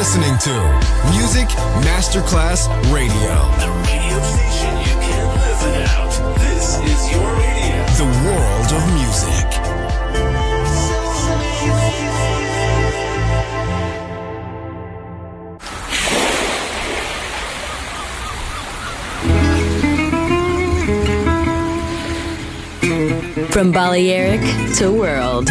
listening to Music Masterclass Radio. The radio station you can live without. This is your radio. The world of music. From Balearic to World.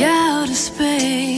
outer space.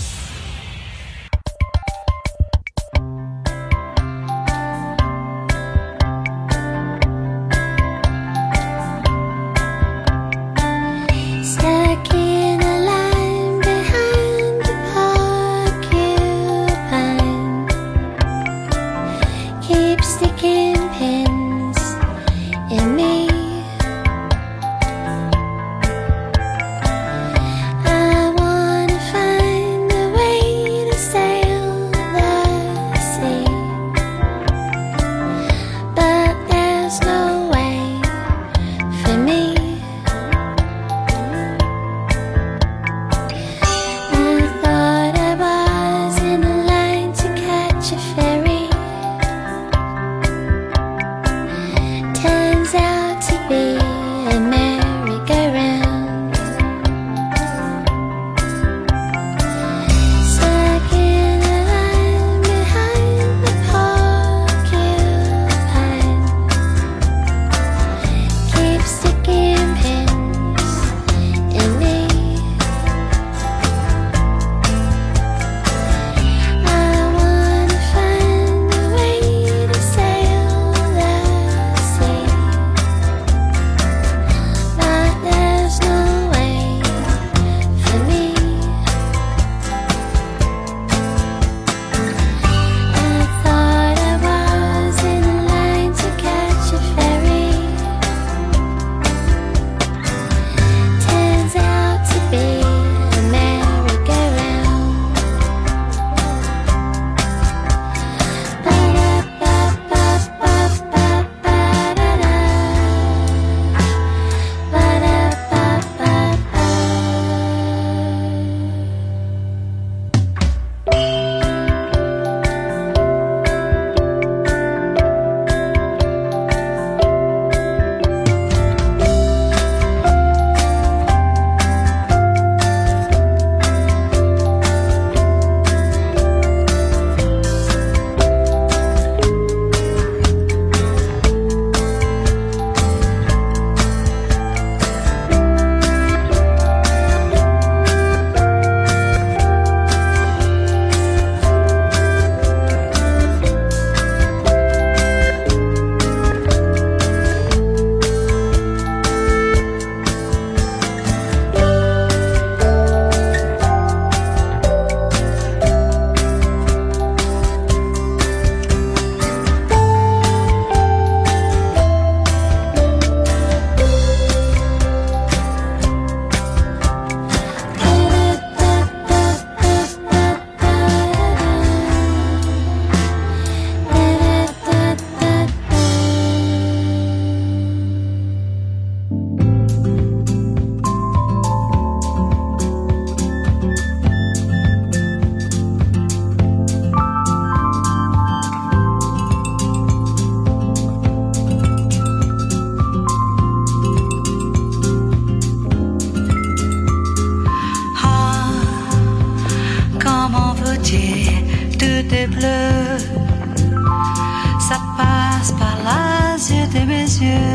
De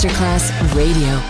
Masterclass Radio.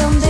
someday